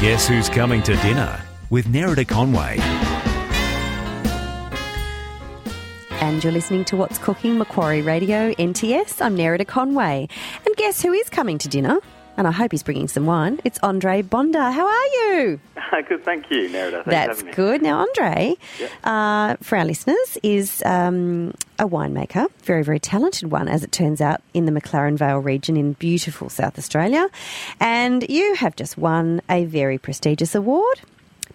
Guess who's coming to dinner with Nerida Conway? And you're listening to What's Cooking, Macquarie Radio, NTS. I'm Nerida Conway. And guess who is coming to dinner? And I hope he's bringing some wine. It's Andre Bondar. How are you? good, thank you, Nerida. That's good. Now, Andre, Yep. uh, for our listeners, is um, a winemaker, very, very talented one, as it turns out, in the McLaren Vale region in beautiful South Australia. And you have just won a very prestigious award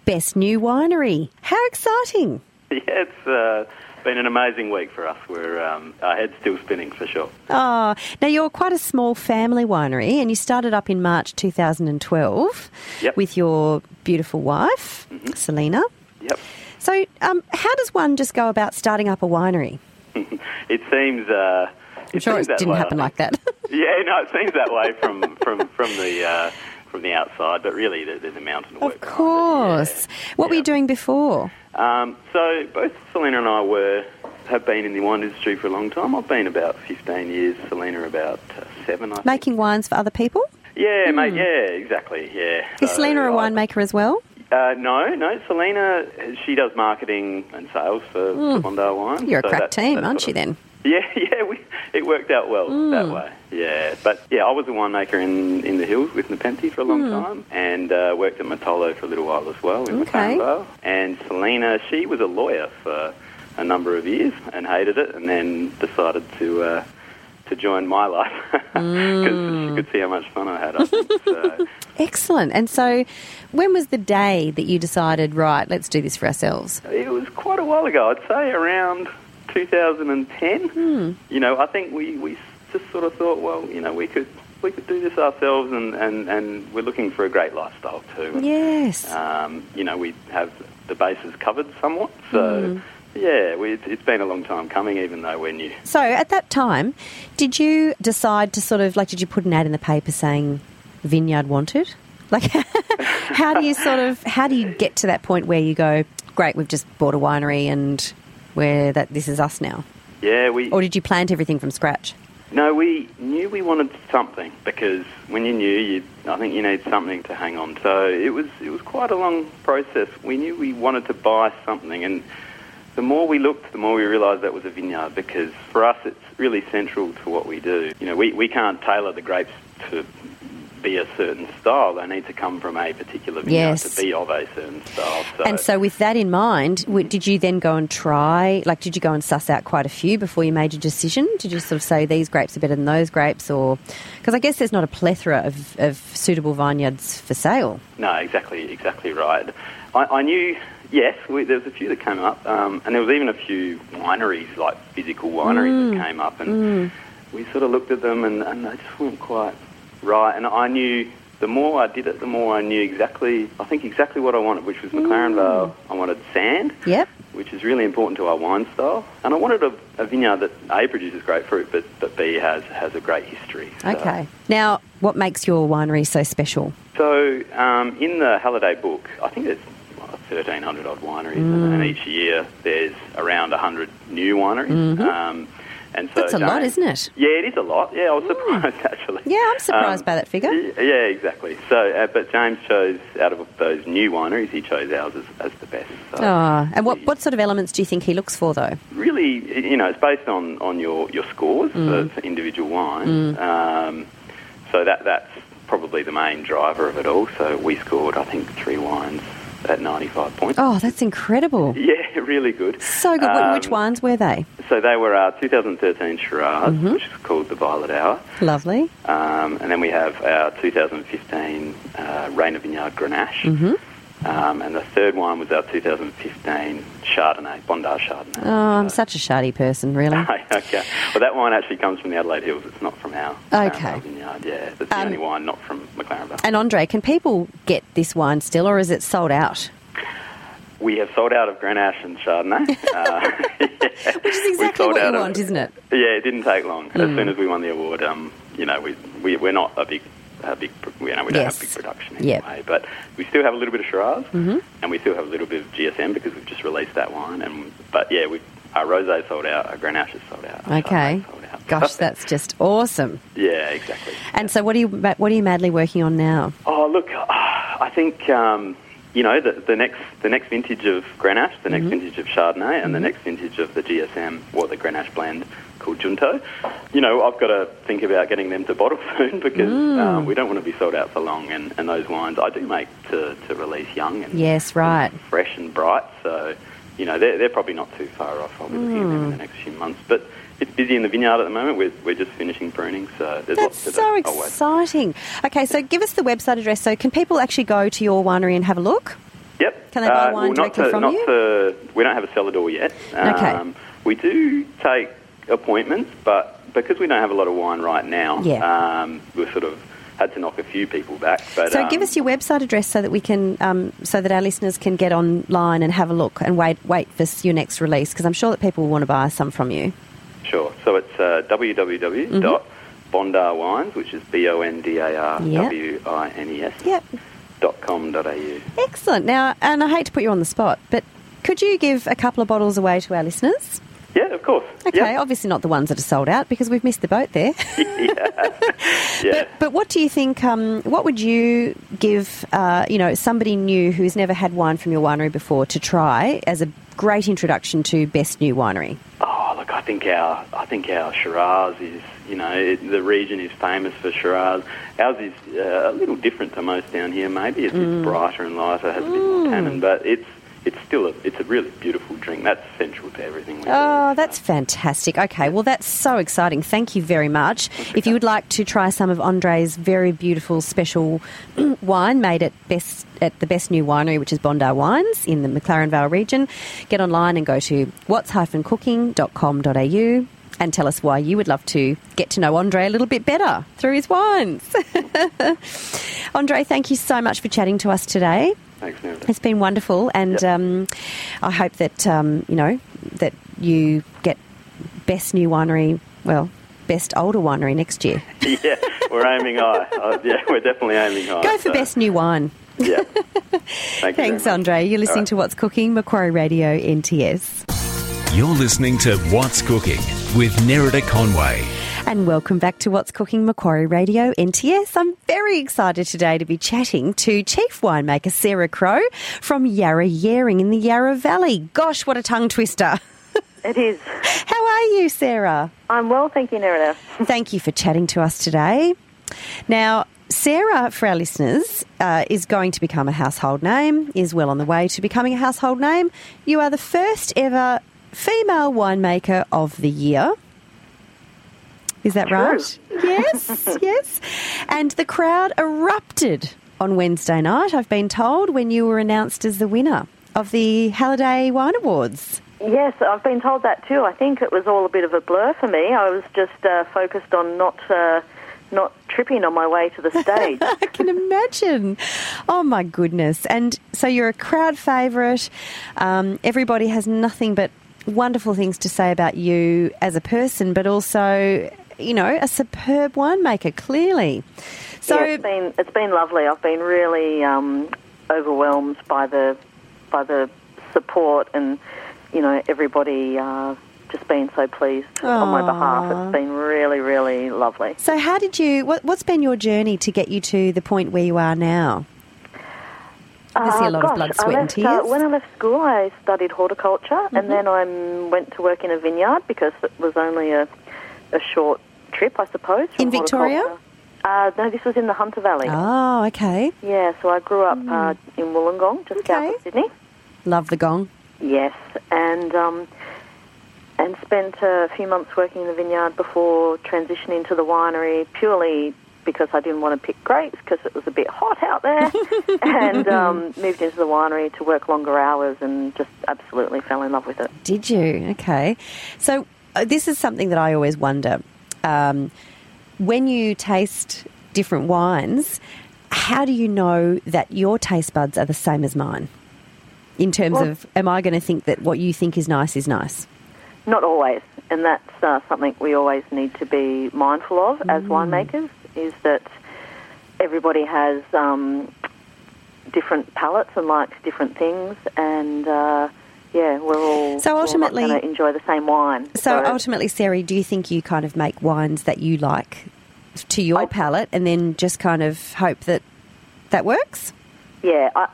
Best New Winery. How exciting! Yeah, it's uh, been an amazing week for us. We're um, our head's still spinning for sure. Oh, now you're quite a small family winery, and you started up in March 2012 Yep. with your beautiful wife, Selena. Yep. So, um, how does one just go about starting up a winery? It seems. Uh, I'm sure it didn't happen like that. Yeah, no, it seems that way from from from the uh, from the outside, but really there- there's a mountain of work. of course. Yeah. What were you doing before? Um, so both Selena and I were have been in the wine industry for a long time. I've been about 15 years. Selena about uh, seven. I think. Making wines for other people? Yeah, mate. Yeah, exactly. Yeah. Is So Selena a winemaker as well? Uh, no, no. Selena, she does marketing and sales for Bondar Wine. You're a so crack that- team, aren't you of- then? Yeah, yeah. We, it worked out well Hmm. that way. Yeah, but yeah, I was a winemaker in, in the hills with Nepenthe for a long Hmm. time, and uh, worked at Mitolo for a little while as well in Okay. And Selena, she was a lawyer for a number of years and hated it, and then decided to. Uh, to join my life because Hmm. she could see how much fun I had. I think. So, Excellent. And so, when was the day that you decided, right, let's do this for ourselves? It was quite a while ago. I'd say around 2010. Hmm. You know, I think we, we just sort of thought, well, you know, we could we could do this ourselves, and, and, and we're looking for a great lifestyle too. And, Yes. Um, you know, we have the bases covered somewhat. So, yeah, we, it's been a long time coming, even though we're new. So, at that time, did you decide to sort of like, did you put an ad in the paper saying vineyard wanted? Like, how do you sort of, how do you get to that point where you go, great, we've just bought a winery and where that this is us now? Yeah, we. Or did you plant everything from scratch? No, we knew we wanted something because when you're new, you, I think you need something to hang on. So it was it was quite a long process. We knew we wanted to buy something, and the more we looked, the more we realised that was a vineyard because for us, it's really central to what we do. You know, we we can't tailor the grapes to be a certain style. They need to come from a particular vineyard Yes. to be of a certain style. So, And so, with that in mind, did you then go and try? Like, did you go and suss out quite a few before you made your decision? Did you sort of say these grapes are better than those grapes, or because I guess there's not a plethora of, of suitable vineyards for sale. No, exactly, exactly right. I, I knew, yes, we, there was a few that came up, um, and there was even a few wineries, like physical wineries, that came up, and we sort of looked at them, and, and they just weren't quite right. And I knew the more I did it, the more I knew exactly, I think exactly what I wanted, which was McLaren Vale. I wanted sand, Yep. which is really important to our wine style, and I wanted a, a vineyard that a produces great fruit, but, but b has has a great history. So- Okay. Now, what makes your winery so special? So, um, in the Halliday book, I think there's what, 1,300 odd wineries, and, Mm. and each year there's around 100 new wineries. Um, and so. That's a lot, isn't it? Yeah, it is a lot. Yeah, I was surprised actually. Yeah, I'm surprised Um, by that figure. Yeah, exactly. So, uh, but James chose out of those new wineries, he chose ours as, as the best. So Oh, and what, what sort of elements do you think he looks for, though? really, you know, it's based on, on your, your scores Mm. for, for individual wines. Um, so that that's probably the main driver of it all. So we scored, I think, three wines at 95 points. Oh, that's incredible. Yeah, really good. So good. Um, Which wines were they? So they were our 2013 Shiraz, Mm-hmm. which is called the Violet Hour. Lovely. Um, and then we have our 2015 uh, Rayner Vineyard Grenache. Mm-hmm. Um, and the third one was our 2015 Chardonnay, Bondar Chardonnay. Oh, I'm such a shardy person, really. okay. Well, that wine actually comes from the Adelaide Hills. It's not from our Okay. Vineyard. Yeah, that's the Um, only wine not from McLaren Vale. And Andre, can people get this wine still, or is it sold out? We have sold out of Grenache and Chardonnay. uh, Which is exactly what you want, isn't it? Yeah, it didn't take long. As soon as we won the award, um, you know, we, we we're not a big, big, you know, we don't Yes. have big production Yep. anyway. But we still have a little bit of Shiraz, mm-hmm. and we still have a little bit of GSM because we've just released that wine. And but yeah, we our rosé sold out, our Grenache is sold out. Okay. Sold out. Gosh, that's just awesome. yeah, exactly. And so, what are you what are you madly working on now? Oh, look, I think um, you know the, the next the next vintage of Grenache, the next mm-hmm. vintage of Chardonnay, and the mm-hmm. next vintage of the GSM or the Grenache blend called Junto. You know, I've got to think about getting them to bottle soon because um, we don't want to be sold out for long. And, and those wines I do make to, to release young and Yes, right. and fresh and bright. So you know they're, they're probably not too far off. I'll be looking at them in the next few months, but. It's busy in the vineyard at the moment. We're, we're just finishing pruning, so there's That's lots so exciting. Okay, so give us the website address. So can people actually go to your winery and have a look? Yep. Can they buy Uh, wine well, not directly to, from not you? To, we don't have a cellar door yet. Okay. Um, we do take appointments, but because we don't have a lot of wine right now, Yeah. um, we've sort of had to knock a few people back. But So um, give us your website address so that we can, um, so that our listeners can get online and have a look and wait, wait for your next release because I'm sure that people will want to buy some from you. Sure. So it's uh, www.bondarwines, which is B O N D A R W I N E S Yep. dot com dot au. Excellent. Now, and I hate to put you on the spot, but could you give a couple of bottles away to our listeners? Yeah, of course. Okay, obviously not the ones that are sold out because we've missed the boat there. Yeah. But, but what do you think? Um, what would you give? Uh, you know, somebody new who's never had wine from your winery before to try as a great introduction to best new winery. Oh, look, I think our I think our Shiraz is, you know, it, the region is famous for Shiraz. Ours is uh, a little different to most down here. Maybe it's, Mm. it's brighter and lighter, has a bit more tannin, but it's it's still a it's a really beautiful drink. That's central to everything we do. Oh, that's fantastic. Okay, well, that's so exciting. Thank you very much. If you would like to try some of Andre's very beautiful special wine made at best at the best new winery, which is Bondar Wines in the McLaren Vale region, get online and go to what's-cooking.com.au and tell us why you would love to get to know Andre a little bit better through his wines. Andre, thank you so much for chatting to us today. Thanks, Neil. It's been wonderful, and Yep. um, I hope that um, you know that you get best new winery. Well, best older winery next year. yeah, we're aiming high. Uh, yeah, we're definitely aiming high. Go for so, best new wine. Yeah. Thank Thanks, much. Andre. You're listening All right. to What's Cooking, Macquarie Radio NTS. You're listening to What's Cooking with Nerida Conway. And welcome back to What's Cooking Macquarie Radio NTS. I'm very excited today to be chatting to Chief Winemaker Sarah Crowe from Yarra Yering in the Yarra Valley. Gosh, what a tongue twister. It is. How are you, Sarah? I'm well, thank you, Nerida. Thank you for chatting to us today. Now, Sarah, for our listeners, uh, is going to become a household name, is well on the way to becoming a household name. You are the first ever female winemaker of the year. Is that True. right? Yes, yes. And the crowd erupted on Wednesday night, I've been told, when you were announced as the winner of the Halliday Wine Awards. Yes, I've been told that too. I think it was all a bit of a blur for me. I was just uh, focused on not uh, not tripping on my way to the stage. I can imagine. Oh my goodness! And so you're a crowd favourite. Um, everybody has nothing but wonderful things to say about you as a person, but also, you know, a superb winemaker. Clearly, so yeah, it's been it's been lovely. I've been really um, overwhelmed by the by the support and you know everybody uh, just being so pleased on my behalf. It's been really really lovely. so how did you? What, what's been your journey to get you to the point where you are now? Obviously, a Uh, lot gosh, of blood, sweat, and tears. Uh, when I left school, I studied horticulture, Mm-hmm. and then I went to work in a vineyard because it was only a, a short trip, I suppose. from In Victoria? Uh, no, this was in the Hunter Valley. oh, okay. Yeah, so I grew up uh, in Wollongong, just Okay. south of Sydney. Love the gong. Yes, and um, and spent a few months working in the vineyard before transitioning to the winery purely because I didn't want to pick grapes because it was a bit hot out there, and um, moved into the winery to work longer hours and just absolutely fell in love with it. Did you? Okay. So this is something that I always wonder. Um, when you taste different wines, how do you know that your taste buds are the same as mine? In terms Well- of, am I going to think that what you think is nice is nice? Not always, and that's uh, something we always need to be mindful of as winemakers. Is that everybody has um, different palates and likes different things, and uh, yeah, we're all So ultimately- going to enjoy the same wine. So ultimately, Sarah, do you think you kind of make wines that you like to your I- palate and then just kind of hope that that works? Yeah, I,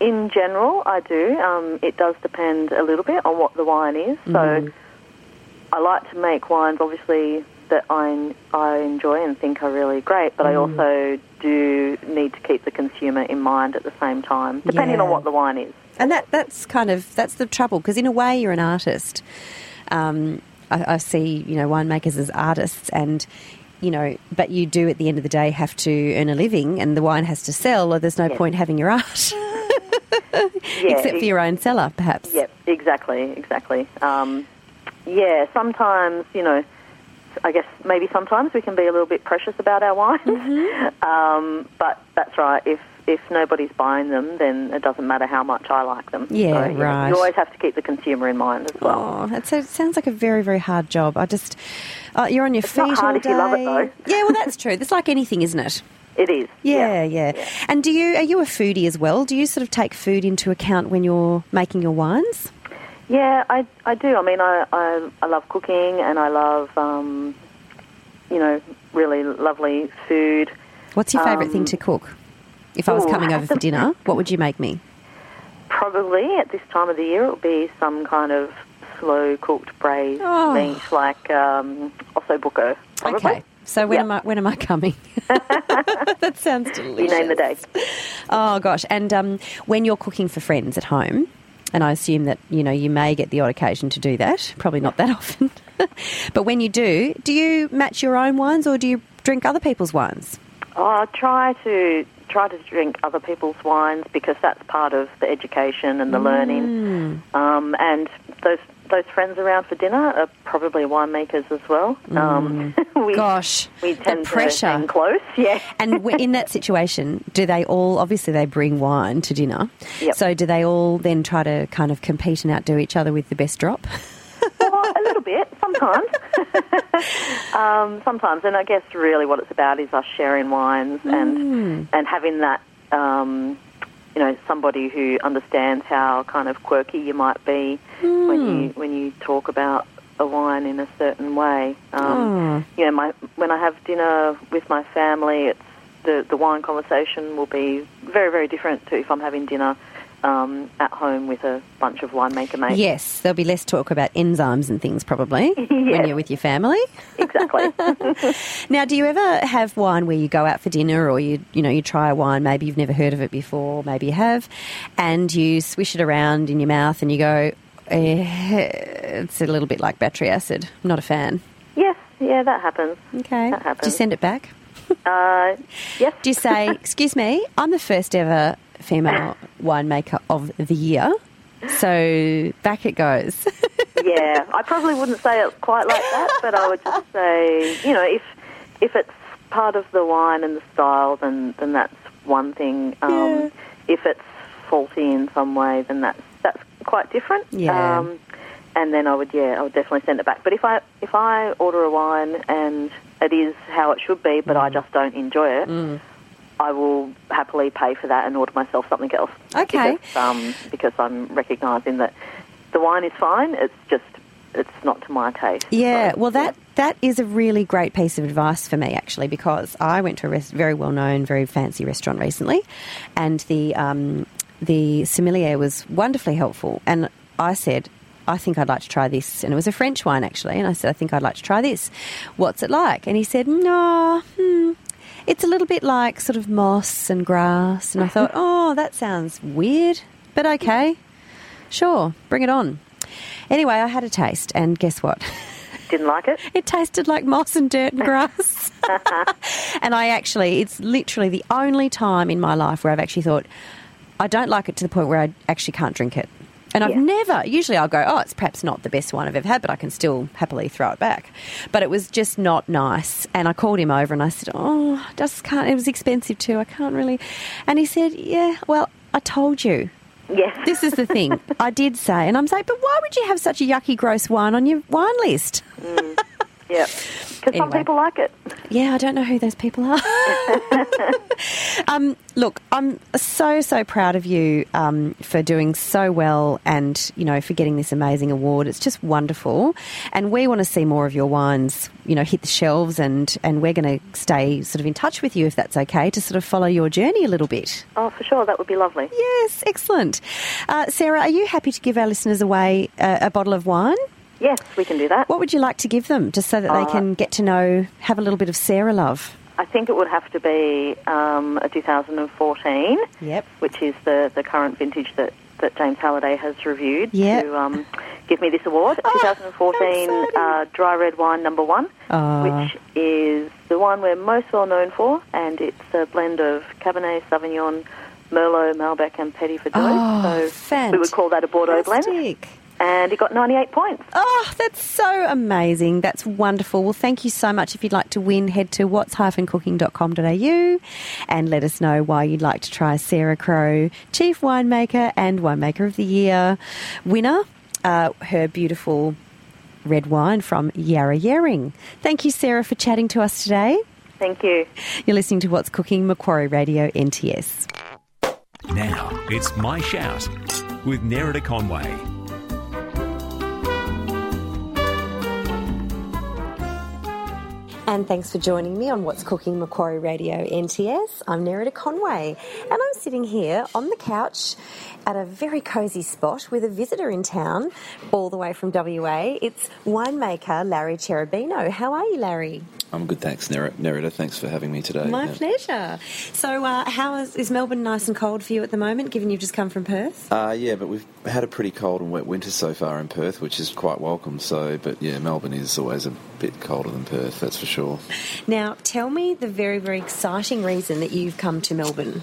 in general, I do. Um, it does depend a little bit on what the wine is. So I like to make wines, obviously, that I, I enjoy and think are really great, but I also do need to keep the consumer in mind at the same time, depending on what the wine is. And that that's kind of that's the trouble because in a way you're an artist. Um, I, I see you know winemakers as artists, and you know, but you do at the end of the day have to earn a living, and the wine has to sell, or there's no Yes. point having your art, Yeah, except for your own cellar, perhaps. Yep, exactly, exactly. Um, yeah, sometimes, you know, I guess maybe sometimes we can be a little bit precious about our wines. Mm-hmm. Um, but that's right. If if nobody's buying them, then it doesn't matter how much I like them. Yeah, So, you right. You always have to keep the consumer in mind as well. Oh, so- sounds like a very, very hard job. I just, uh, you're on your It's feet not hard all if you love it, though. Yeah, well, that's true. It's like anything, isn't it? It is. Yeah, yeah, And do you are you a foodie as well? Do you sort of take food into account when you're making your wines? Yeah, I, I do. I mean, I, I, I love cooking and I love, um, you know, really lovely food. What's your favourite thing Um, to cook? If I was ooh, coming over for dinner, what would you make me? Probably at this time of the year, it will be some kind of slow cooked braised Oh. meat like um, osso buco. Probably. Okay. So when Yep. am I when am I coming? that sounds delicious. You name the day. Oh gosh! And um, when you're cooking for friends at home, and I assume that you know you may get the odd occasion to do that. Probably not that often, but when you do, do you match your own wines or do you drink other people's wines? Oh, I try to try to drink other people's wines because that's part of the education and the Mm. learning. Um, and those those friends around for dinner are probably winemakers as well. Um, we, Mm. Gosh, we the tend pressure. to hang close. Yeah. And in that situation, do they all obviously they bring wine to dinner? Yep. So do they all then try to kind of compete and outdo each other with the best drop? Little bit, sometimes. um, sometimes, and I guess really what it's about is us sharing wines and and having that, um, you know, somebody who understands how kind of quirky you might be when you when you talk about a wine in a certain way. Um, You know, my when I have dinner with my family, it's the the wine conversation will be very very different to if I'm having dinner. Um, at home with a bunch of winemaker mates. Yes, there'll be less talk about enzymes and things probably when you're with your family. Exactly. Now, do you ever have wine where you go out for dinner or you you know you try a wine maybe you've never heard of it before, maybe you have, and you swish it around in your mouth and you go, eh, it's a little bit like battery acid. I'm not a fan. Yes, yeah, that happens. Okay, That happens. do you send it back? Uh, yes, Do you say, excuse me, I'm the first ever female winemaker of the year, so back it goes. yeah. I probably wouldn't say it quite like that, but I would just say, you know, if if it's part of the wine and the style, then then that's one thing. Um, Yeah. If it's faulty in some way, then that's that's quite different. Yeah. Um, and then I would, yeah, I would definitely send it back. But if I if I order a wine and it is how it should be, but Mm. I just don't enjoy it, I will happily pay for that and order myself something else. Okay. Because, um, because I'm recognising that the wine is fine. It's just it's not to my taste. Yeah, So, well, that that is a really great piece of advice for me, actually, because I went to a very well known, very fancy restaurant recently, and the um, the sommelier was wonderfully helpful, and I said. I think I'd like to try this. And it was a French wine, actually. And I said, I think I'd like to try this. What's it like? And he said, No, hmm, it's a little bit like sort of moss and grass. And I thought, mm-hmm. oh, that sounds weird, but okay. Sure, bring it on. Anyway, I had a taste, and guess what? Didn't like it. It tasted like moss and dirt and grass. and I actually, it's literally the only time in my life where I've actually thought, I don't like it to the point where I actually can't drink it. And I've Yeah. never, usually I'll go, oh, it's perhaps not the best wine I've ever had, but I can still happily throw it back. But it was just not nice. And I called him over and I said, oh, I just can't, it was expensive too. I can't really. And he said, yeah, well, I told you. Yes. This is the thing. I did say, and I'm saying, but why would you have such a yucky, gross wine on your wine list? Mm. Yeah. Because some people like it. Yeah, I don't know who those people are. um, look, I'm so so proud of you um, for doing so well, and you know for getting this amazing award. It's just wonderful, and we want to see more of your wines. You know, hit the shelves, and and we're going to stay sort of in touch with you if that's okay to sort of follow your journey a little bit. Oh, for sure, that would be lovely. Yes, excellent. Uh, Sarah, are you happy to give our listeners away uh, a bottle of wine? Yes, we can do that. What would you like to give them, just so that they Uh, can get to know, have a little bit of Sarah love? I think it would have to be um, a 2014, Yep. which is the, the current vintage that, that James Halliday has reviewed Yep. to um, give me this award. Oh, 2014 uh, Dry Red Wine Number One, Ah. which is the wine we're most well known for, and it's a blend of Cabernet Sauvignon, Merlot, Malbec, and Petit Verdot. Oh, so we would call that a Bordeaux blend, fantastic. And he got 98 points. Oh, that's so amazing. That's wonderful. Well, thank you so much. If you'd like to win, head to what's-cooking.com.au and let us know why you'd like to try Sarah Crowe, Chief Winemaker and Winemaker of the Year winner, uh, her beautiful red wine from Yarra Yering. Thank you, Sarah, for chatting to us today. Thank you. You're listening to What's Cooking, Macquarie Radio NTS. Now it's My Shout with Nerida Conway. And thanks for joining me on What's Cooking Macquarie Radio NTS. I'm Nerida Conway, and I'm sitting here on the couch at a very cosy spot with a visitor in town, all the way from WA. It's winemaker Larry Cherubino. How are you, Larry? I'm good, thanks, Ner- Nerida. Thanks for having me today. My Yeah. pleasure. So, uh, how is, is Melbourne nice and cold for you at the moment, given you've just come from Perth? Uh, yeah, but we've had a pretty cold and wet winter so far in Perth, which is quite welcome. So, but yeah, Melbourne is always a bit colder than Perth, that's for sure. Now, tell me the very, very exciting reason that you've come to Melbourne.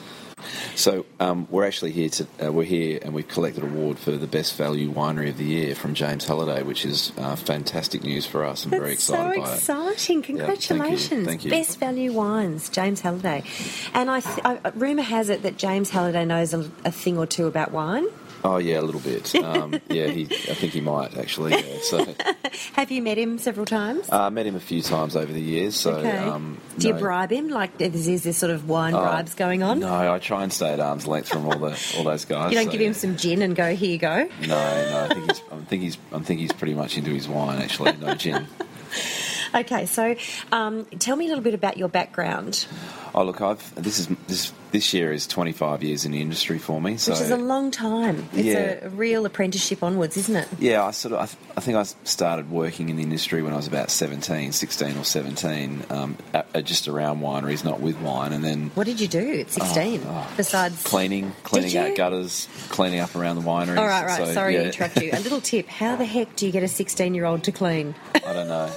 So um, we're actually here to uh, we're here and we've collected an award for the best value winery of the year from James Halliday, which is uh, fantastic news for us. I'm very excited so by it. exciting! thank you, Congratulations, thank you. Best Value Wines, James Halliday. And I, th- I rumor has it that James Halliday knows a, a thing or two about wine. Oh yeah, a little bit. Um, yeah, he, I think he might actually. Yeah. So Have you met him several times? I uh, met him a few times over the years. So okay. um, Do you no- bribe him? Like, is, is there sort of wine Oh, bribes going on? No, I try and stay at arm's length from all the all those guys. You don't so, give him yeah. some gin and go, here you go. No, no. I think he's. I think he's. I think he's pretty much into his wine. Actually, no gin. Okay, so um, tell me a little bit about your background, Oh look, I've. This is this this year is 25 years in the industry for me. So which is a long time. It's Yeah. a, real apprenticeship onwards, isn't it? yeah, I sort of. I, th- I think I started working in the industry when I was about 17, 16 or 17, um, at, at just around wineries, not with wine, and then What did you do at 16? oh. Besides cleaning, cleaning out gutters, cleaning up around the wineries. All right, right. So, Sorry yeah. to interrupt you. A little tip: How the heck do you get a sixteen-year-old to clean? I don't know.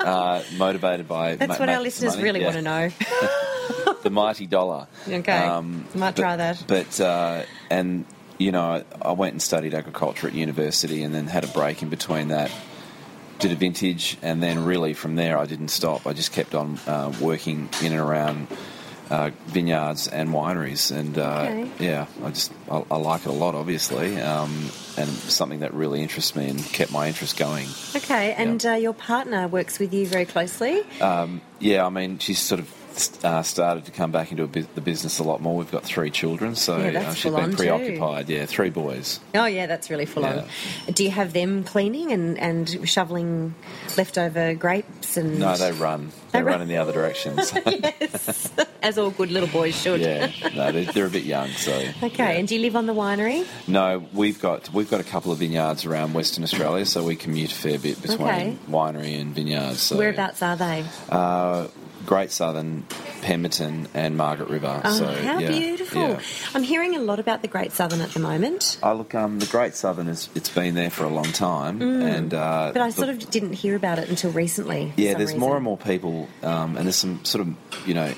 uh, motivated by That's ma- what our listeners money. really Yeah. want to know. the mighty dollar. Okay. Might but, try that. But uh, and you know, I, I went and studied agriculture at university, and then had a break in between that. Did a vintage, and then really from there, I didn't stop. I just kept on uh, working in and around uh, vineyards and wineries, and uh, Okay. yeah, I just I, I like it a lot, obviously, um, and something that really interests me and kept my interest going. Okay, and uh, your partner works with you very closely. Um, yeah, I mean, she's sort of uh, started to come back into a bu- the business a lot more. We've got three children, so Yeah, uh, she's been too. preoccupied. Yeah, three boys. Oh yeah, that's really full Yeah. on. Do you have them cleaning and, and shoveling leftover grapes and? No, they run. They They, run. run in the other directions. yes, as all good little boys should. yeah, no, they're, they're a bit young, so. Okay, yeah. and do you live on the winery? No, we've got we've got a couple of vineyards around Western Australia, so we commute a fair bit between Okay. winery and vineyards. So, Whereabouts are they? Uh, Great Southern, Pemberton, and Margaret River. Oh, so, how yeah, beautiful! yeah. I'm hearing a lot about the Great Southern at the moment, Oh, look, um, the Great Southern is it's been there for a long time, and uh, Mm. but I sort of didn't hear about it until recently. yeah. There's more and more people, um, and there's some sort of you know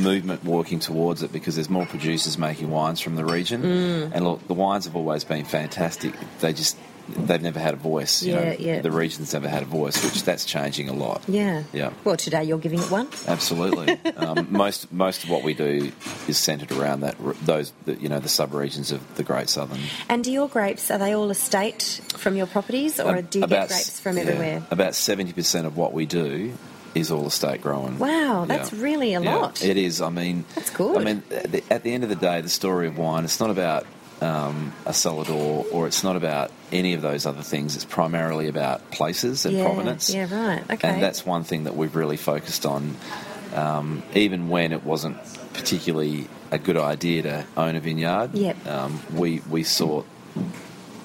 movement working towards it because there's more producers making wines from the region, Mm. and look, the wines have always been fantastic. They just they've never had a voice. You Yeah, know, yeah. The region's never had a voice, which that's changing a lot. Yeah. Yeah. Well, today you're giving it one. Absolutely. um, most most of what we do is centred around that those the, you know the sub regions of the Great Southern. And do your grapes are they all estate from your properties, or Um, do you about get grapes from yeah, everywhere? About seventy percent of what we do is all estate growing. Wow, that's really a Yeah, lot. It is. I mean, That's good. I mean, at the, at the end of the day, the story of wine, it's not about um, a cellar door or it's not about any of those other things. It's primarily about places and yeah, provenance. Yeah, right. Okay. And that's one thing that we've really focused on, um, even when it wasn't particularly a good idea to own a vineyard. Yep. Um, we we sought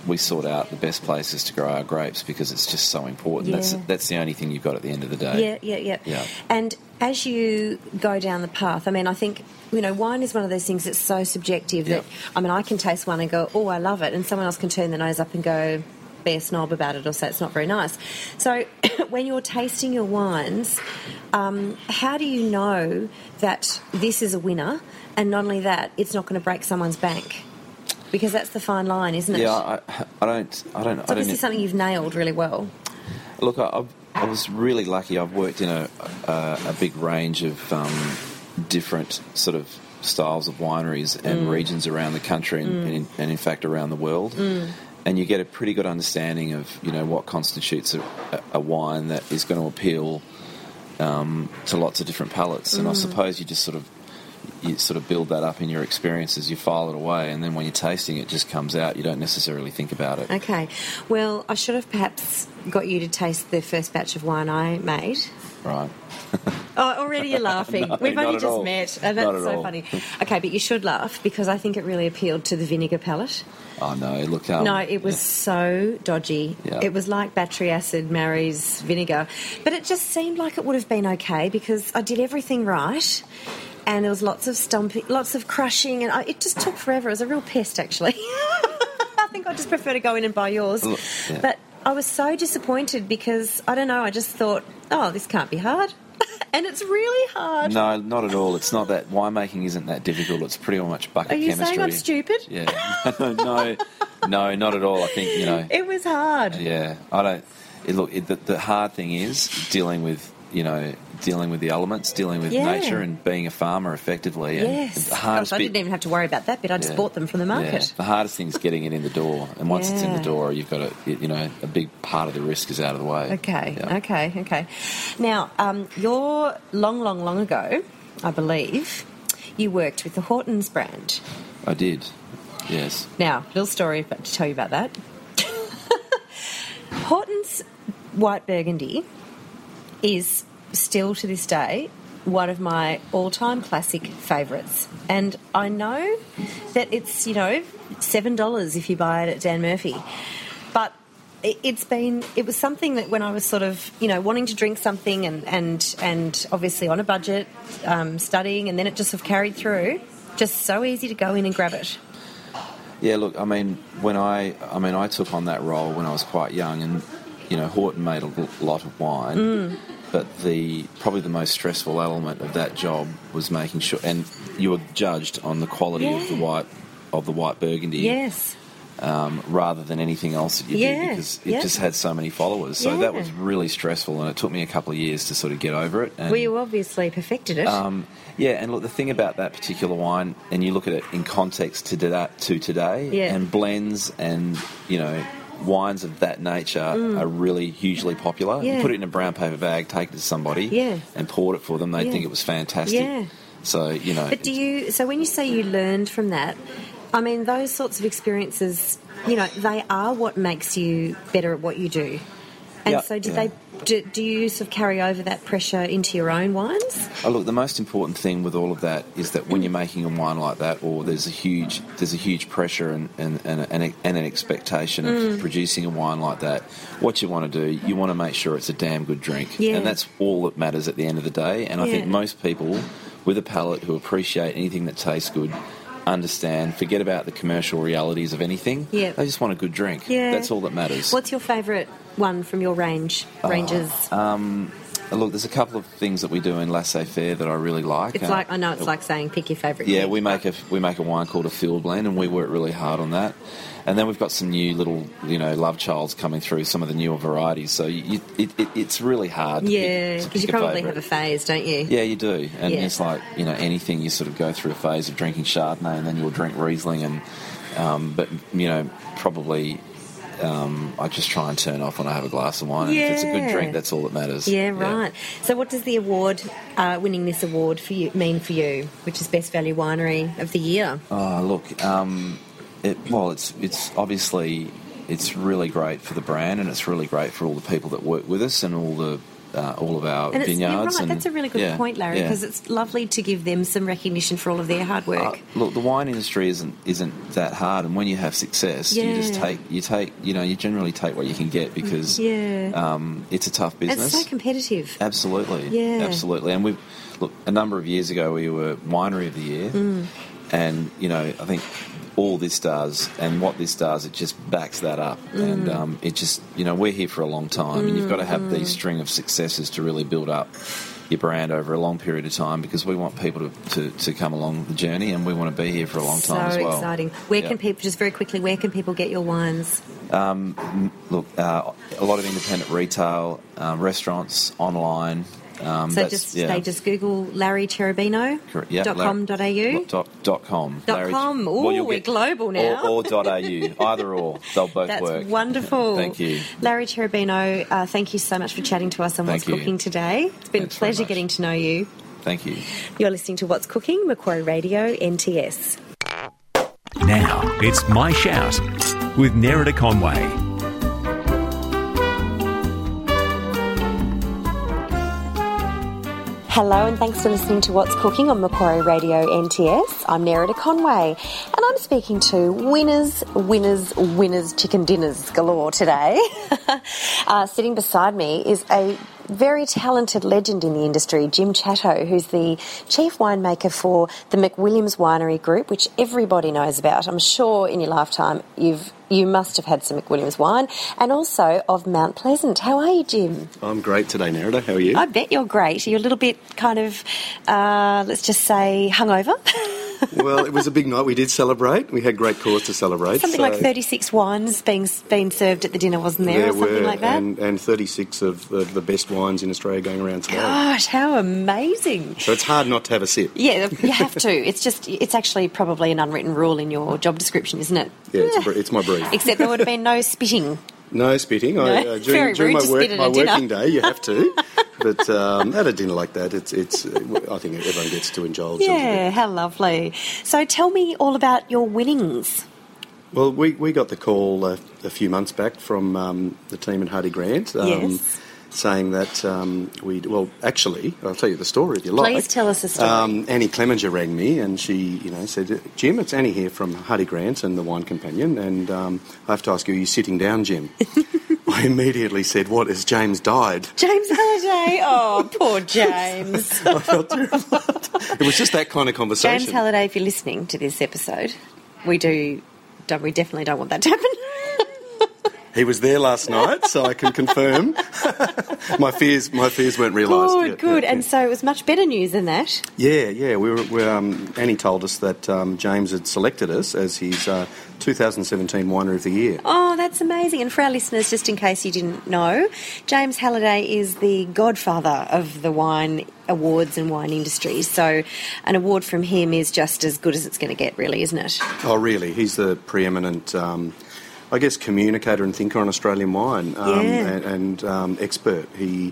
we sought out the best places to grow our grapes because it's just so important. That's Yeah. that's the only thing you've got at the end of the day. Yeah, yeah, yeah, Yeah. And as you go down the path, I mean, I think you know, wine is one of those things that's so subjective that I mean, I can taste one and go, "Oh, I love it," and someone else can turn their nose up and go, "Be a snob about it," or say it's not very nice. So, when you're tasting your wines, um, how do you know that this is a winner? And not only that, it's not going to break someone's bank. Because that's the fine line, isn't it? Yeah, I, I don't, I don't, it's I don't. something you've nailed really well. Look, I, I've, was really lucky. I've worked in a, a, a big range of um, different sort of styles of wineries and regions around the country, and, and, in, and in fact around the world. And you get a pretty good understanding of you know what constitutes a, a wine that is going to appeal um, to lots of different palates. And I suppose you just sort of you sort of build that up in your experiences. You file it away, and then when you're tasting, it just comes out. You don't necessarily think about it. Okay. Well, I should have perhaps got you to taste the first batch of wine I made. Right. Oh, already you're laughing. No, We've only just all. met, and Not that's at so all. funny. Okay, but you should laugh because I think it really appealed to the vinegar palate. Oh no! Look, um, no, it was yeah. so dodgy. Yeah. It was like battery acid marries vinegar, but it just seemed like it would have been okay because I did everything right. And there was lots of stumping, lots of crushing, and I, it just took forever. It was a real pest, actually. I think I'd just prefer to go in and buy yours. Look, yeah. But I was so disappointed because I don't know. I just thought, oh, this can't be hard, and it's really hard. No, not at all. It's not that winemaking isn't that difficult. It's pretty much bucket Are you chemistry. saying I'm stupid? Yeah. no, no, not at all. I think you know. It was hard. Yeah, I don't. It, look, it, the, the hard thing is dealing with you know dealing with the elements, dealing with Yeah. nature, and being a farmer effectively. And Yes. the hardest Gosh, I didn't even have to worry about that bit. I just Yeah. bought them from the Yeah, market. the hardest thing is getting it in the door, and once it's in the door, you've got a you know a big part of the risk is out of the way. Okay, Yeah. okay, okay. Now, um, you're long, long, long ago, I believe, you worked with the Houghton's brand. I did. Yes. Now, little story to tell you about that. Houghton's White Burgundy is still to this day one of my all-time classic favourites, and I know that it's you know seven dollars if you buy it at Dan Murphy, but it- it's been it was something that when I was sort of you know wanting to drink something and and and obviously on a budget, um, studying, and then it just sort of carried through. Just so easy to go in and grab it. Yeah, look, I mean, when I, I mean, I took on that role when I was quite young, and you know, Houghton made a lot of wine, Mm. But the probably the most stressful element of that job was making sure, and you were judged on the quality of the white of the white Burgundy, Yes. um, rather than anything else that you Yeah, did, because it yeah. just had so many followers. So Yeah. that was really stressful, and it took me a couple of years to sort of get over it. And, Well, you obviously perfected it. um, yeah, and look, the thing about that particular wine, and you look at it in context to that to today, Yeah. and blends and you know wines of that nature are really hugely popular. Mm. Yeah. You put it in a brown paper bag, take it to somebody, Yeah. and poured it for them. They Yeah. think it was fantastic. Yeah. So you know, but do you? So when you say you learned from that, I mean those sorts of experiences. You know, they are what makes you better at what you do. And Yeah, so, did yeah. they? Do, do you sort of carry over that pressure into your own wines? Oh, look, the most important thing with all of that is that when you're making a wine like that, or there's a huge there's a huge pressure and and, and, and an expectation of Mm. producing a wine like that. What you want to do, you want to make sure it's a damn good drink, Yeah. and that's all that matters at the end of the day. And I think most people with a palate who appreciate anything that tastes good. Understand, forget about the commercial realities of anything. Yeah. They just want a good drink. Yeah. That's all that matters. What's your favourite one from your range? Oh, Ranges. Uh, Look, there's a couple of things that we do in laissez faire that I really like. it's Uh, like I know it's like saying pick your favourite. Yeah, we make a we make a wine called a field blend, and we work really hard on that. And then we've got some new little, you know, love childs coming through some of the newer varieties. So you, it, it, it's really hard. Yeah, because you pick a probably have a phase, don't you? Yeah, you do, and Yeah. it's like you know anything. You sort of go through a phase of drinking Chardonnay, and then you'll drink Riesling, and um, but you know probably um, I just try and turn off when I have a glass of wine. And if it's a good drink, that's all that matters. Yeah, right. So, what does the award, uh, winning this award for you, mean for you, which is Best Value Winery of the Year? Oh, look, um, it, well, it's it's obviously it's really great for the brand, and it's really great for all the people that work with us and all the uh, all of our And it's, you're vineyards. right, that's a really good yeah, point, Larry, yeah. because it's lovely to give them some recognition for all of their hard work. Uh, look, the wine industry isn't isn't that hard, and when you have success, you just take you take you know you generally take what you can get because Yeah. um, it's a tough business. it's so competitive. Absolutely. Yeah. Absolutely. And we look a number of years ago we were winery of the year, Mm. and you know I think all this does and what this does it just backs that up Mm. and um, it just you know we're here for a long time and you've got to have Mm-hmm. these string of successes to really build up your brand over a long period of time because we want people to, to, to come along the journey and we want to be here for a long so time as well. exciting. Where Yeah. can people, just very quickly, where can people get your wines? Look, uh, a lot of independent retail, um, restaurants, online. Um, So just yeah. they just Google Larry Cherubino Correct. Yeah, dot com dot au. Dot, dot com. Dot Larry- com. Ooh, you'll we're global now. Or, or dot au. Either or. They'll both That's work. wonderful. Thank you. Larry Cherubino, uh, thank you so much for chatting to us on Thank What's you. Cooking today. It's been Thanks a pleasure getting to know you. Thank you. You're listening to What's Cooking, Macquarie Radio, NTS. Now it's My Shout with Nerida Conway. Hello, and thanks for listening to What's Cooking on Macquarie Radio NTS. I'm Nerida Conway, and I'm speaking to winners, winners, winners chicken dinners galore today. uh, sitting beside me is a very talented legend in the industry, Jim Chatto, who's the chief winemaker for the McWilliams Winery Group, which everybody knows about. I'm sure in your lifetime you've you must have had some McWilliams wine, and also of Mount Pleasant. How are you, Jim? I'm great today, Nerida. How are you? I bet you're great. You're a little bit kind of, uh, let's just say, hungover. well, it was a big night. We did celebrate. We had great cause to celebrate. Something so like 36 wines being being served at the dinner, wasn't there? There or something were, like that? and, and 36 of the, the best wines in Australia going around today. Gosh, how amazing. So it's hard not to have a sip. Yeah, you have to. It's just, it's actually probably an unwritten rule in your job description, isn't it? Yeah, it's, br- it's my brief. Except there would have been no spitting. No spitting. I, No, uh, very during during my, work, my working day, you have to. but um, at a dinner like that, it's it's. I think everyone gets to indulge. Yeah, how lovely. So tell me all about your winnings. Well, we, we got the call a, a few months back from um, the team at Hardie Grant. Um, Yes. Saying that um, we well, actually, I'll tell you the story if you like. Please tell us a story. Um, Annie Clemenger rang me and she, you know, said, "Jim, it's Annie here from Hardie Grant and the Wine Companion, and um, I have to ask you, are you sitting down, Jim?" I immediately said, "What? Has James died?" James Halliday. Oh, poor James. I felt terrible. it was just that kind of conversation. James Halliday, if you're listening to this episode, we do, we definitely don't want that to happen. He was there last night, so I can confirm. my fears, my fears weren't realised. Good, Yeah, good. yeah, And so it was much better news than that. Yeah, yeah. We were, we um, Annie told us that um, James had selected us as his uh, 2017 Winery of the Year. Oh, that's amazing. And for our listeners, just in case you didn't know, James Halliday is the godfather of the wine awards and wine industry. So an award from him is just as good as it's going to get, really, isn't it? Oh, really? He's the preeminent, um, I guess, communicator and thinker on Australian wine, um, Yeah. and, and um, expert. He,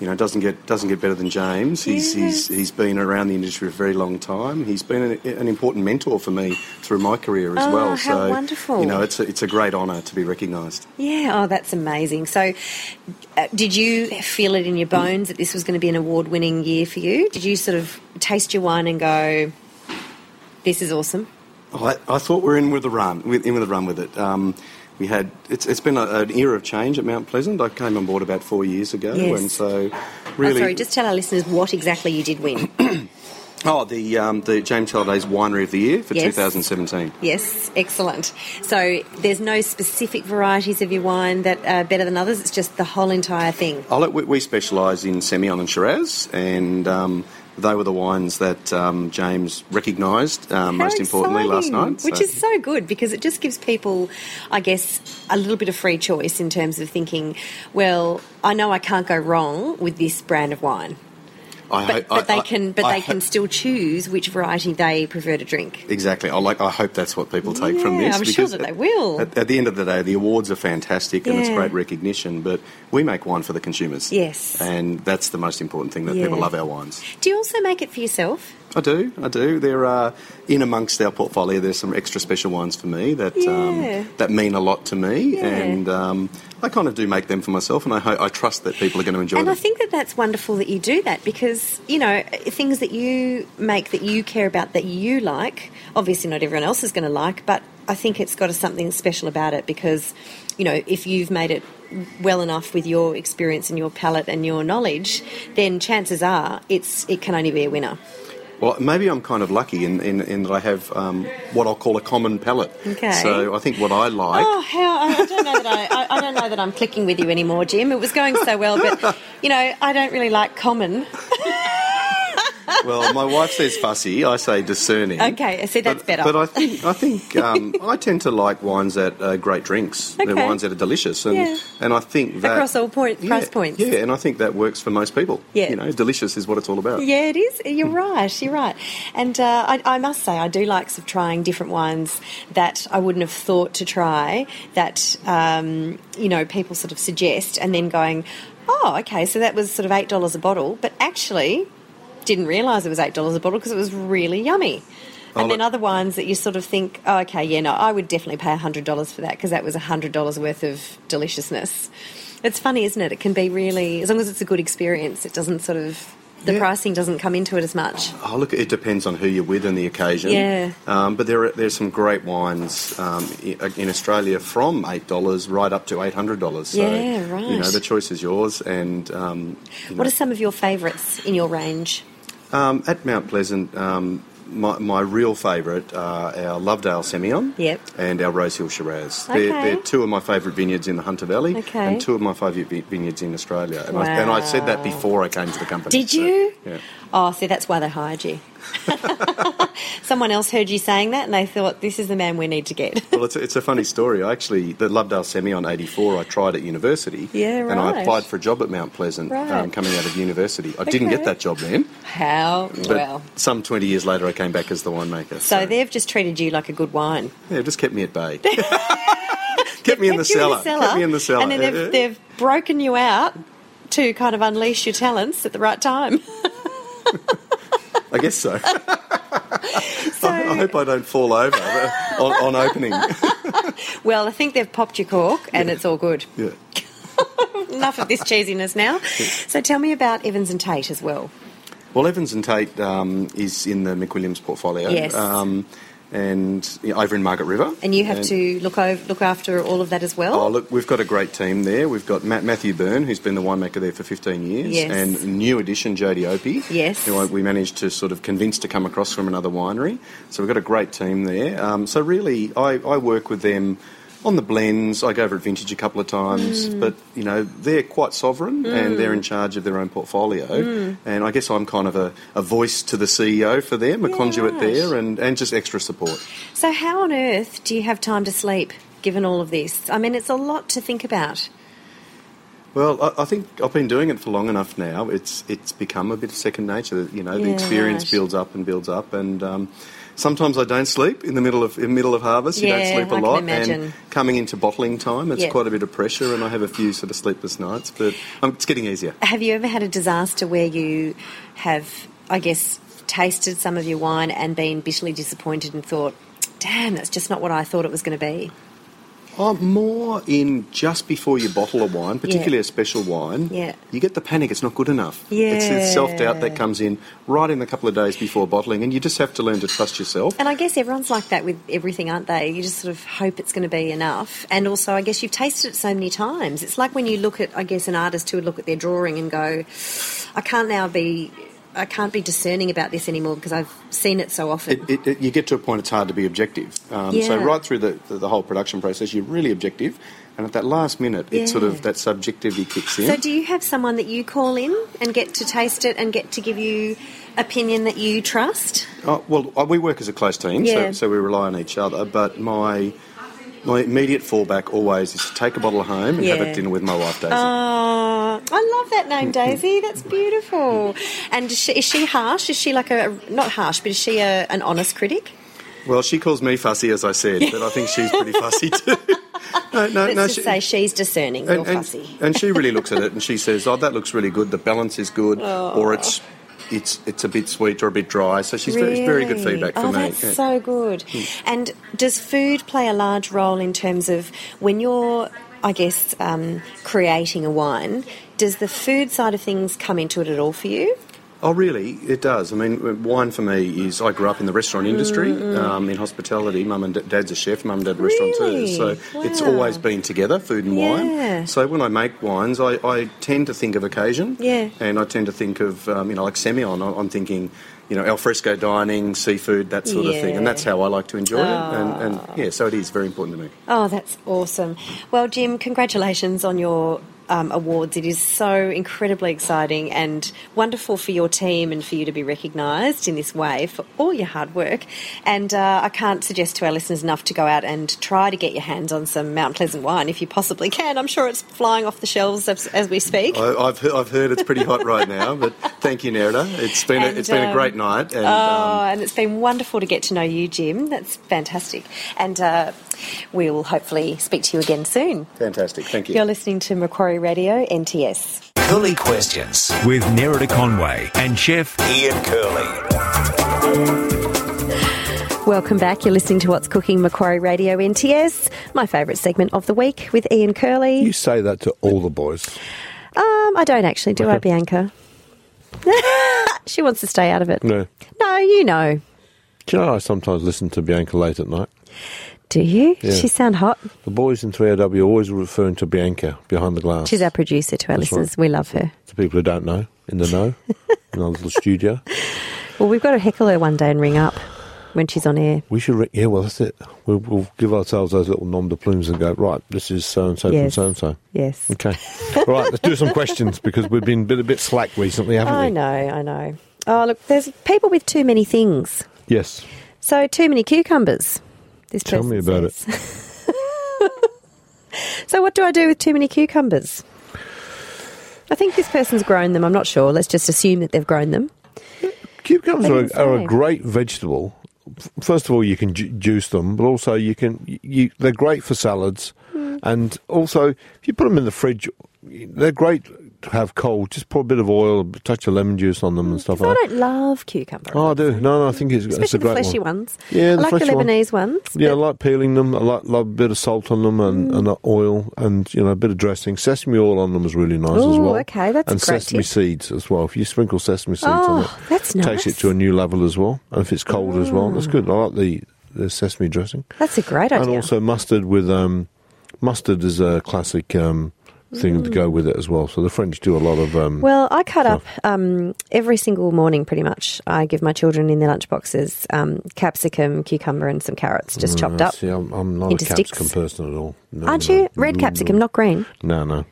you know, doesn't get doesn't get better than James. He's, he's he's been around the industry for a very long time. He's been an, an important mentor for me through my career as Oh, well. how so wonderful. you know, it's a, it's a great honour to be recognised. Yeah, oh, that's amazing. So, uh, did you feel it in your bones that this was going to be an award winning year for you? Did you sort of taste your wine and go, this is awesome? I, I thought we were in with the run, in with the run with it. Um, we had it's, it's been a, an era of change at Mount Pleasant. I came on board about four years ago, Yes. and so Oh, really, sorry, just tell our listeners what exactly you did win. oh the um, the James Halliday's Winery of the Year for Yes. 2017. yes, excellent. So, there's no specific varieties of your wine that are better than others, it's just the whole entire thing. Oh, look, we, we specialise in Semillon and Shiraz, and um, they were the wines that um, James recognised um, most importantly last night. Which is so good because it just gives people, I guess, a little bit of free choice in terms of thinking, well, I know I can't go wrong with this brand of wine. I but, but they can, but they can still choose which variety they prefer to drink. Exactly. I like. I hope that's what people take from Yeah, this. I'm sure that they will. At, at the end of the day, the awards are fantastic and it's great recognition. But we make wine for the consumers. Yes. And that's the most important thing that Yeah. people love our wines. Do you also make it for yourself? I do. I do. There are in amongst our portfolio. There's some extra special wines for me that Yeah. um, that mean a lot to me, Yeah. and um, I kind of do make them for myself, and I ho- I trust that people are going to enjoy And them. I think that that's wonderful that you do that because, you know, things that you make that you care about that you like, obviously not everyone else is going to like, but I think it's got a, something special about it because, you know, if you've made it well enough with your experience and your palate and your knowledge, then chances are it's it can only be a winner. Well, maybe I'm kind of lucky in, in, in that I have um, what I'll call a common palate. Okay. So I think what I like. Oh, how I don't know that I, I, I don't know that I'm clicking with you anymore, Jim. It was going so well, but you know, I don't really like common. Well, my wife says fussy. I say discerning. Okay, I see that's but, better. But I think I think um, I tend to like wines that are great drinks. They're wines that are delicious, and Yeah. and I think that Across all point- yeah, price points. Yeah, and I think that works for most people. Yeah. you know, delicious is what it's all about. Yeah, it is. You're right. You're right. And uh, I, I must say, I do like of trying different wines that I wouldn't have thought to try. That um, you know, people sort of suggest, and then going, "Oh, okay, so that was sort of eight dollars a bottle," but actually didn't realise it was eight dollars a bottle because it was really yummy. And Oh, then look- other wines that you sort of think, oh, okay, yeah, no, I would definitely pay hundred dollars for that because that was hundred dollars worth of deliciousness. It's funny, isn't it? It can be really, as long as it's a good experience, it doesn't sort of the Yeah. pricing doesn't come into it as much. Oh, look, it depends on who you're with and the occasion. Yeah. Um, but there are there's some great wines um, in Australia from eight dollars right up to eight hundred dollars. So, Yeah, right. You know, the choice is yours. And um, you What know, are some of your favourites in your range? Um, at Mount Pleasant? Um, my, my real favourite are our Lovedale Semillon Yep. and our Rosehill Shiraz. Okay. They're, they're two of my favourite vineyards in the Hunter Valley Okay. and two of my favourite vineyards in Australia. And, I, and I said that before I came to the company. Did so, you? yeah. Oh, see, that's why they hired you. Someone else heard you saying that and they thought, this is the man we need to get. Well, it's a, it's a funny story. I actually, the Lovedale Semillon 84, I tried at university. Yeah, right. And I applied for a job at Mount Pleasant Right. um, coming out of university. I didn't get that job then, How but well. some 20 years later I came back as the winemaker. So they've just treated you like a good wine. Yeah, just kept me at bay. kept me in the Kept you cellar. Kept me in the cellar. And then they've, they've broken you out to kind of unleash your talents at the right time. I guess so. So, I, I hope I don't fall over on, on opening. well, I think they've popped your cork and it's all good. yeah. Enough of this cheesiness now. So tell me about Evans and Tate as well. Well, Evans and Tate um, is in the McWilliams portfolio. Yes. Um, and you know, over in Margaret River. And you have to look over, look after all of that as well. Oh, look, we've got a great team there. We've got Matt, Matthew Byrne, who's been the winemaker there for 15 years, Yes. and new addition, Jodie Opie, Yes. who I- we managed to sort of convince to come across from another winery. So we've got a great team there. Um, so really, I, I work with them on the blends. I go over at Vintage a couple of times, Mm. but you know they're quite sovereign and they're in charge of their own portfolio. Mm. And I guess I'm kind of a, a voice to the CEO for them, a Yeah, conduit right. there, and, and just extra support. So, how on earth do you have time to sleep given all of this? I mean, it's a lot to think about. Well, I, I think I've been doing it for long enough now. It's it's become a bit of second nature. You know, the experience right. builds up and builds up, and um, sometimes I don't sleep in the middle of in the middle of harvest. you don't sleep a I lot, and coming into bottling time, it's Yeah. quite a bit of pressure, and I have a few sort of sleepless nights. But um, it's getting easier. Have you ever had a disaster where you have, I guess, tasted some of your wine and been bitterly disappointed and thought, damn, that's just not what I thought it was going to be? I'm more in just before you bottle a wine, particularly a special wine. Yeah. You get the panic; it's not good enough. Yeah. It's the self doubt that comes in right in the couple of days before bottling, and you just have to learn to trust yourself. And I guess everyone's like that with everything, aren't they? You just sort of hope it's going to be enough. And also, I guess you've tasted it so many times. It's like when you look at, I guess, an artist who would look at their drawing and go, I can't now be. I can't be discerning about this anymore because I've seen it so often. It, it, it, you get to a point it's hard to be objective. Um, So right through the, the, the whole production process, you're really objective, and at that last minute, it sort of that subjectivity kicks in. So, do you have someone that you call in and get to taste it and get to give you opinion that you trust? Oh, well, uh, we work as a close team, Yeah. so, so we rely on each other. But my my immediate fallback always is to take a bottle home and have a dinner with my wife Daisy. Oh, I love that name, Daisy. That's beautiful. And is she, is she harsh? Is she like a not harsh, but is she a, an honest critic? Well, she calls me fussy, as I said, but I think she's pretty fussy too. no, no, Let's no. just she- say she's discerning. and, fussy. and she really looks at it and she says, "Oh, that looks really good. The balance is good, or it's it's it's a bit sweet or a bit dry." So she's very, it's very good feedback for oh, me. that's yeah. So good. And does food play a large role in terms of when you're, I guess, um, creating a wine? Does the food side of things come into it at all for you? Oh, really? It does. I mean, wine for me is. I grew up in the restaurant industry, um, in hospitality. Mum and dad's a chef. Mum and dad are restaurateurs. So Really? it's always been together, food and Yeah. wine. So when I make wines, I, I tend to think of occasion. Yeah. And I tend to think of, um, you know, like Semillon. I- I'm thinking, you know, alfresco dining, seafood, that sort of thing. Yeah. And that's how I like to enjoy it. And, and yeah, so it is very important to me. Oh, that's awesome. Well, Jim, congratulations on your um, awards. It is so incredibly exciting and wonderful for your team and for you to be recognised in this way for all your hard work. And uh, I can't suggest to our listeners enough to go out and try to get your hands on some Mount Pleasant wine if you possibly can. I'm sure it's flying off the shelves as, as we speak. I, I've, I've heard it's pretty hot right now, but thank you, Nerida. It's been, a, And, it's been a um, great night. And, oh, um, and it's been wonderful to get to know you, Jim. That's fantastic. And uh, we'll hopefully speak to you again soon. fantastic. Thank you. You're listening to Macquarie Radio NTS. Curly Questions with Nerida Conway and Chef Ian Curley. Welcome back. You're listening to What's Cooking Macquarie Radio NTS, my favourite segment of the week with Ian Curley. You say that to all the boys. Um, I don't actually, do I, Bianca? she wants to stay out of it. No. No, you know. Do you know I sometimes listen to Bianca late at night? Do you? Yeah. She sound hot. The boys in 3AW are always referring to Bianca behind the glass. She's our producer to our That's listeners. right. We love her. To people who don't know, in the know, in our little studio. Well, we've got to heckle her one day and ring up when she's on air. We should, re- yeah, well, that's it. We'll, we'll give ourselves those little nom de plumes and go, right, this is so and so from so and so. Yes. Okay. All right, let's do some questions because we've been a bit, a bit slack recently, haven't I we? I know, I know. Oh, look, there's people with too many things. Yes. So, too many cucumbers. This Tell me about it. so, what do I do with too many cucumbers? I think this person's grown them. I'm not sure. Let's just assume that they've grown them. Cucumbers are, didn't are a great vegetable. First of all, you can ju- juice them, but also you can. You, they're great for salads, Hmm. and also if you put them in the fridge, they're great have cold. Just put a bit of oil, a touch of lemon juice on them, and stuff I like that. don't love cucumber. Oh, I do. No, no, I think it's, it's Especially a great the fleshy one. ones. Yeah, I the like the one. Lebanese ones. Yeah, I like peeling them. I like, like a bit of salt on them and, and uh, oil and you know a bit of dressing. Sesame oil on them is really nice as Ooh, well. okay, that's and sesame tip. seeds as well. If you sprinkle sesame seeds on it, Oh, that's takes it to a new level as well. And if it's cold as well, that's good. I like the the sesame dressing That's a great idea. and also mustard with um, mustard is a classic um, thing to go with it as well. So the French do a lot of um, Well, I cut up um, every single morning pretty much. I give my children in their lunchboxes um, capsicum, cucumber, and some carrots just chopped uh, up. See, I'm, I'm not into a capsicum sticks. person at all. No, Aren't no. you? Red capsicum, not green. No, no.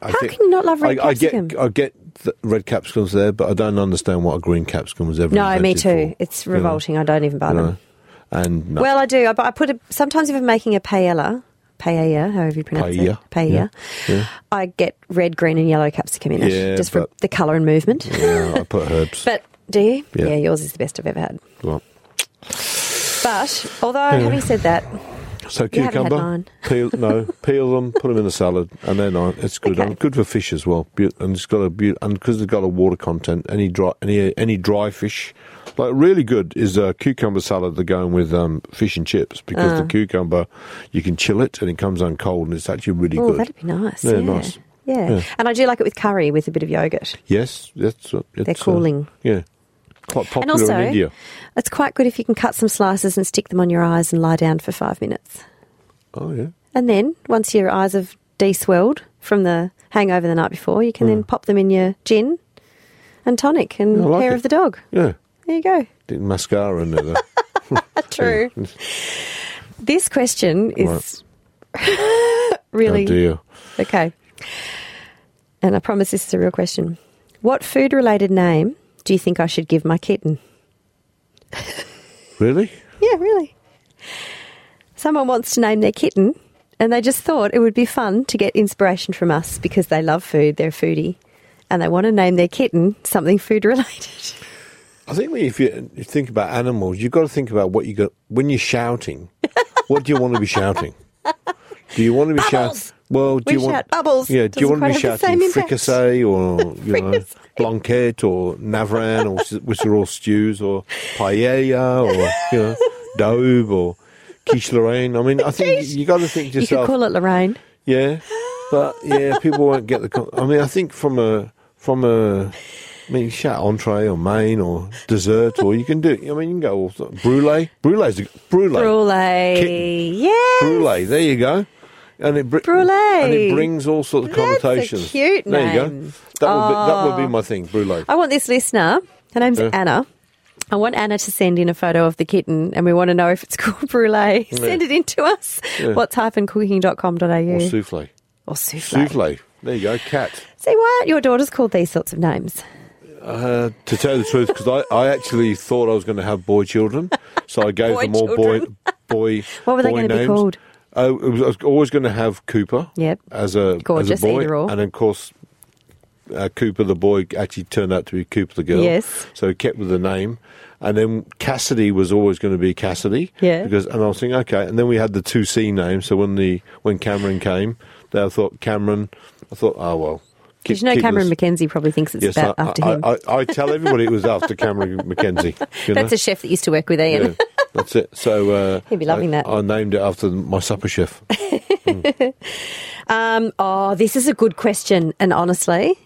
I How can you not love red I, I capsicum? get, I get the red capsicums there, but I don't understand what a green capsicum was ever. No, me too. for, It's you know, revolting. I don't even buy you them. know. And no, Well, I do. I, I put a, sometimes if I'm making a paella, paella, however you pronounce Paella, it, paella, yeah, yeah. I get red, green, and yellow capsicum in it, Yeah, just for the colour and movement. yeah, I put herbs. But do you? Yeah. yours is the best I've ever had. Well, But although having said that, so You haven't had cucumber, peel no, peel them, put them in a salad, and then. It's good. Okay. Good for fish as well. And it's got a and because it's got a water content. Any dry, any any dry fish, like really good is a cucumber salad. They're going with um, fish and chips because Uh. the cucumber you can chill it and it comes on cold and it's actually really oh, good. that'd be nice. Yeah, Yeah, nice. Yeah. Yeah. and I do like it with curry with a bit of yogurt. Yes, that's uh, it's, They're cooling. Uh, yeah, quite And popular also, in India. it's quite good if you can cut some slices and stick them on your eyes and lie down for five minutes. Oh yeah, And then, once your eyes have de-swelled from the hangover the night before, you can then pop them in your gin and tonic and Hmm. Like hair it. of the dog. yeah. There you go. Did mascara. Though. True. This question is really Oh dear. okay. And I promise this is a real question. What food related name do you think I should give my kitten? Really? Yeah, really. Someone wants to name their kitten, and they just thought it would be fun to get inspiration from us because they love food, they're foodie. and they want to name their kitten something food related. I think if you, think about animals, you've got to think about what you got when you're shouting. what do you want to be shouting? Do you want to be shouting? Well, do We you want bubbles. Yeah, do you want to be quite have the shouting fricassee or you know blanquette or navarin or which are all stews or paella or you know daube or quiche Lorraine? I mean, I think you got to think to You could call it Lorraine. Yeah, but yeah, people won't get the. I mean, I think from a from a. I mean, you shout entree or main or dessert, or you can do. I mean, you can go all sort- brulee. Brulee's a, brulee. Brulee. Yes. Brulee. There you go. And it br- Brulee. and it brings all sorts of That's a connotations. cute there you go. name. That would be that would Oh. be my thing. Brulee. I want this listener, her name's Yeah. Anna. I want Anna to send in a photo of the kitten and we want to know if it's called brulee. Send it in to us. Yeah. What's type and cooking.com.au Or souffle. or souffle. Souffle. There you go. Cat. See, why aren't your daughters called these sorts of names? Uh, to tell you the truth, because I, I actually thought I was going to have boy children, so I gave Boy them all boy children. boy. What were they boy gonna be called? Oh, it was, I was always going to have Cooper. Yep. As a Gorgeous, as a boy, either or. and of course, uh, Cooper the boy actually turned out to be Cooper the girl. Yes. So he kept with the name, and then Cassidy was always going to be Cassidy. Yeah. Because and I was thinking, okay, and then we had the two C names. So when the when Cameron came, they I thought Cameron. I thought, oh well. Because you know Cameron Mackenzie probably thinks it's Yes, about I, after I, him. I, I tell everybody it was after Cameron Mackenzie. You know? That's a chef that used to work with Ian. Yeah, that's it. So uh, He'd be loving I, that. I named it after my supper chef. Um, oh, this is a good question. And honestly,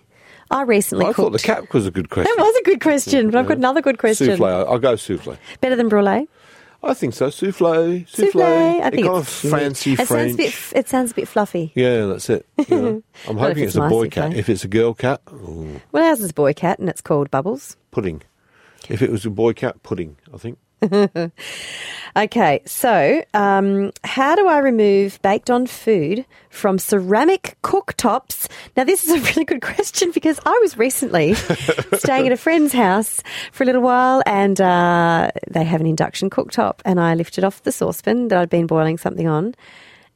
I recently I thought the cap was a good question. that was a good question, but I've got another good question. Souffle. I'll go souffle. Better than brulee? I think so. Souffle. Souffle. Souffle. I It think kind it's of fancy it Sounds a bit, it sounds a bit fluffy. yeah, that's it. You know. I'm hoping it's it's a boy souffle. cat. If it's a girl cat, ooh, Well, ours is a boy cat, and it's called Bubbles. pudding. If it was a boy cat, pudding. I think. Okay, so um, how do I remove baked on food from ceramic cooktops? Now, this is a really good question because I was recently staying at a friend's house for a little while and uh, they have an induction cooktop, and I lifted off the saucepan that I'd been boiling something on.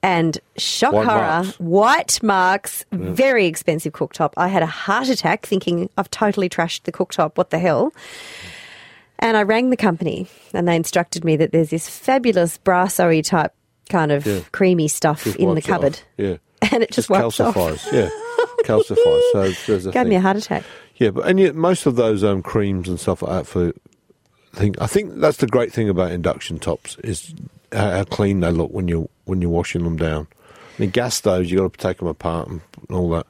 And shock White horror, marks. white marks, very expensive cooktop. I had a heart attack thinking I've totally trashed the cooktop. What the hell? And I rang the company and they instructed me that there's this fabulous brasserie type kind of Yeah. creamy stuff Just in the cupboard. Yeah. And it just, wipes off. calcifies. Yeah. calcifies. So there's a Gave thing. me a heart attack. Yeah, but and yet most of those um, creams and stuff like that for I think I think that's the great thing about induction tops is how, how clean they look when you when you're washing them down. I mean, gas stoves you got to take them apart and all that.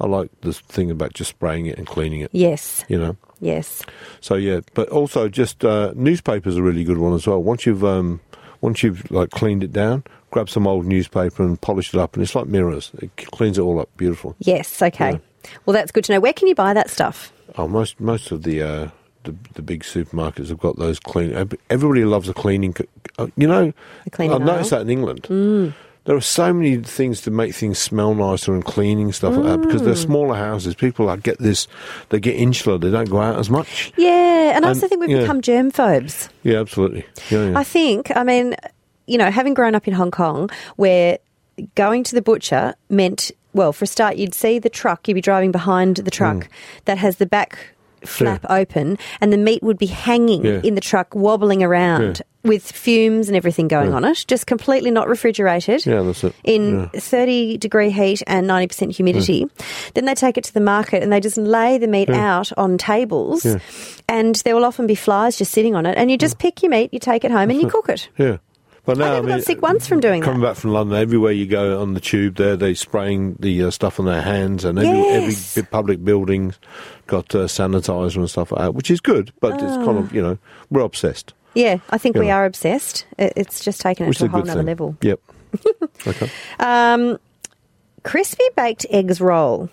I like this thing about just spraying it and cleaning it. Yes. You know. Yes. So yeah, but also just uh, newspapers are a really good one as well. Once you've um, once you've like cleaned it down, grab some old newspaper and polish it up, and it's like mirrors. It cleans it all up beautiful. Yes. Okay. Yeah. Well, that's good to know. Where can you buy that stuff? Oh, most most of the uh, the, the big supermarkets have got those clean. Everybody loves a cleaning. uh, You know, I've noticed that in England. There are so many things to make things smell nicer and cleaning stuff like that because they're smaller houses. People like get this, they get insular. They don't go out as much. Yeah. And I also And- think we've yeah. become germ phobes. Yeah, absolutely. Yeah, yeah. I think, I mean, you know, having grown up in Hong Kong where going to the butcher meant, well, for a start, you'd see the truck, you'd be driving behind the truck Mm. that has the back flap open and the meat would be hanging in the truck, wobbling around. With fumes and everything going Yeah. on it, just completely not refrigerated. Yeah, that's it. In Yeah. 30 degree heat and 90% humidity. Then they take it to the market and they just lay the meat out on tables. Yeah. And there will often be flies just sitting on it. And you just pick your meat, you take it home, and you cook it. Yeah. But now, I I, never mean, got sick once from doing coming that. Coming back from London, everywhere you go on the tube, there they spraying the uh, stuff on their hands, and every, Yes. every public building's got uh, sanitizer and stuff like that, which is good. But it's kind Ah. of you know we're obsessed, Yeah, I think we are obsessed. It's just taken it which to a whole good nother level. Yep. okay. Um, crispy baked eggs roll,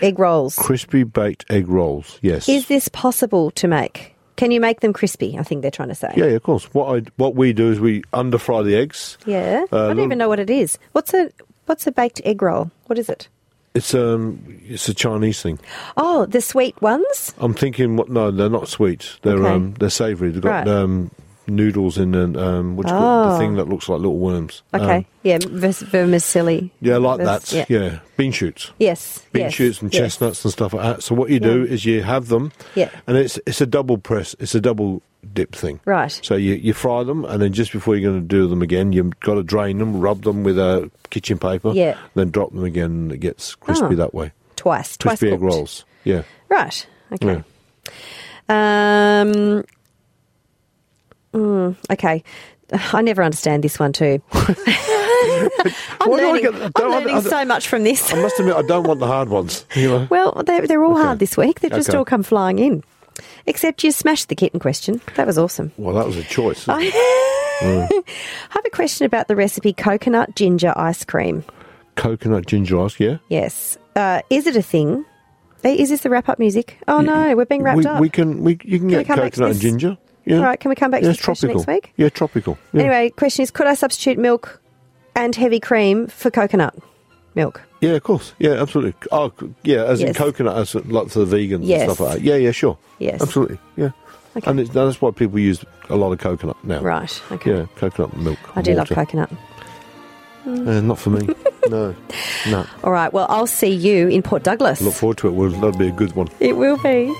egg rolls. Crispy baked egg rolls. Yes. Is this possible to make? Can you make them crispy? I think they're trying to say. yeah, yeah, of course. What I what we do is we under fry the eggs. Yeah. Uh, I don't even know what it is. What's a what's a baked egg roll? What is it? It's um it's a Chinese thing. Oh, the sweet ones. I'm thinking what? No, they're not sweet. They're Okay. um they're savoury. They've got Right. um noodles in an um, what you the thing that looks like little worms. Okay. Um, yeah, vermicelli. yeah, like Vers- that. Yeah. bean shoots. Yes. Bean yes, shoots and yes. chestnuts and stuff like that. So what you do Yeah. is you have them, Yeah. and it's it's a double press. It's a double dip thing. Right. So you, you fry them, and then just before you're going to do them again, you've got to drain them, rub them with a kitchen paper, Yeah. then drop them again, and it gets crispy Oh. that way. Twice. Twice Crispy egg cooked. rolls. Yeah. Right. Okay. Yeah. Um. mm, okay. I never understand this one too. I'm Why do I learning, get- I'm don't I- learning I- so much from this. I must admit, I don't want the hard ones. You know? Well, they're, they're all Okay. hard this week. They've just Okay. all come flying in. Except you smashed the kitten question. That was awesome. Well, that was a choice. I Mm. have a question about the recipe coconut ginger ice cream. Coconut ginger ice, yeah. Yes. Uh, is it a thing? Eh, Is this the wrap up music? Oh no, we're being wrapped we, up. We can, we, you can, we get come back to coconut and ginger. Yeah. All right, can we come back yeah, to this question tropical. next week? Yeah, tropical. Yeah. Anyway, question is could I substitute milk and heavy cream for coconut milk? Yeah, of course. Yeah, absolutely. Oh, yeah, as in Yes. coconut, as like for the vegans Yes. and stuff like that. Yeah, yeah, sure. Yes. Absolutely. Yeah. Okay. And it's, that's why people use a lot of coconut now. Right, okay. Yeah, coconut milk. I do love water. coconut. Uh, not for me. no. No. All right, well, I'll see you in Port Douglas. Look forward to it. Well, that'll be a good one. It will be.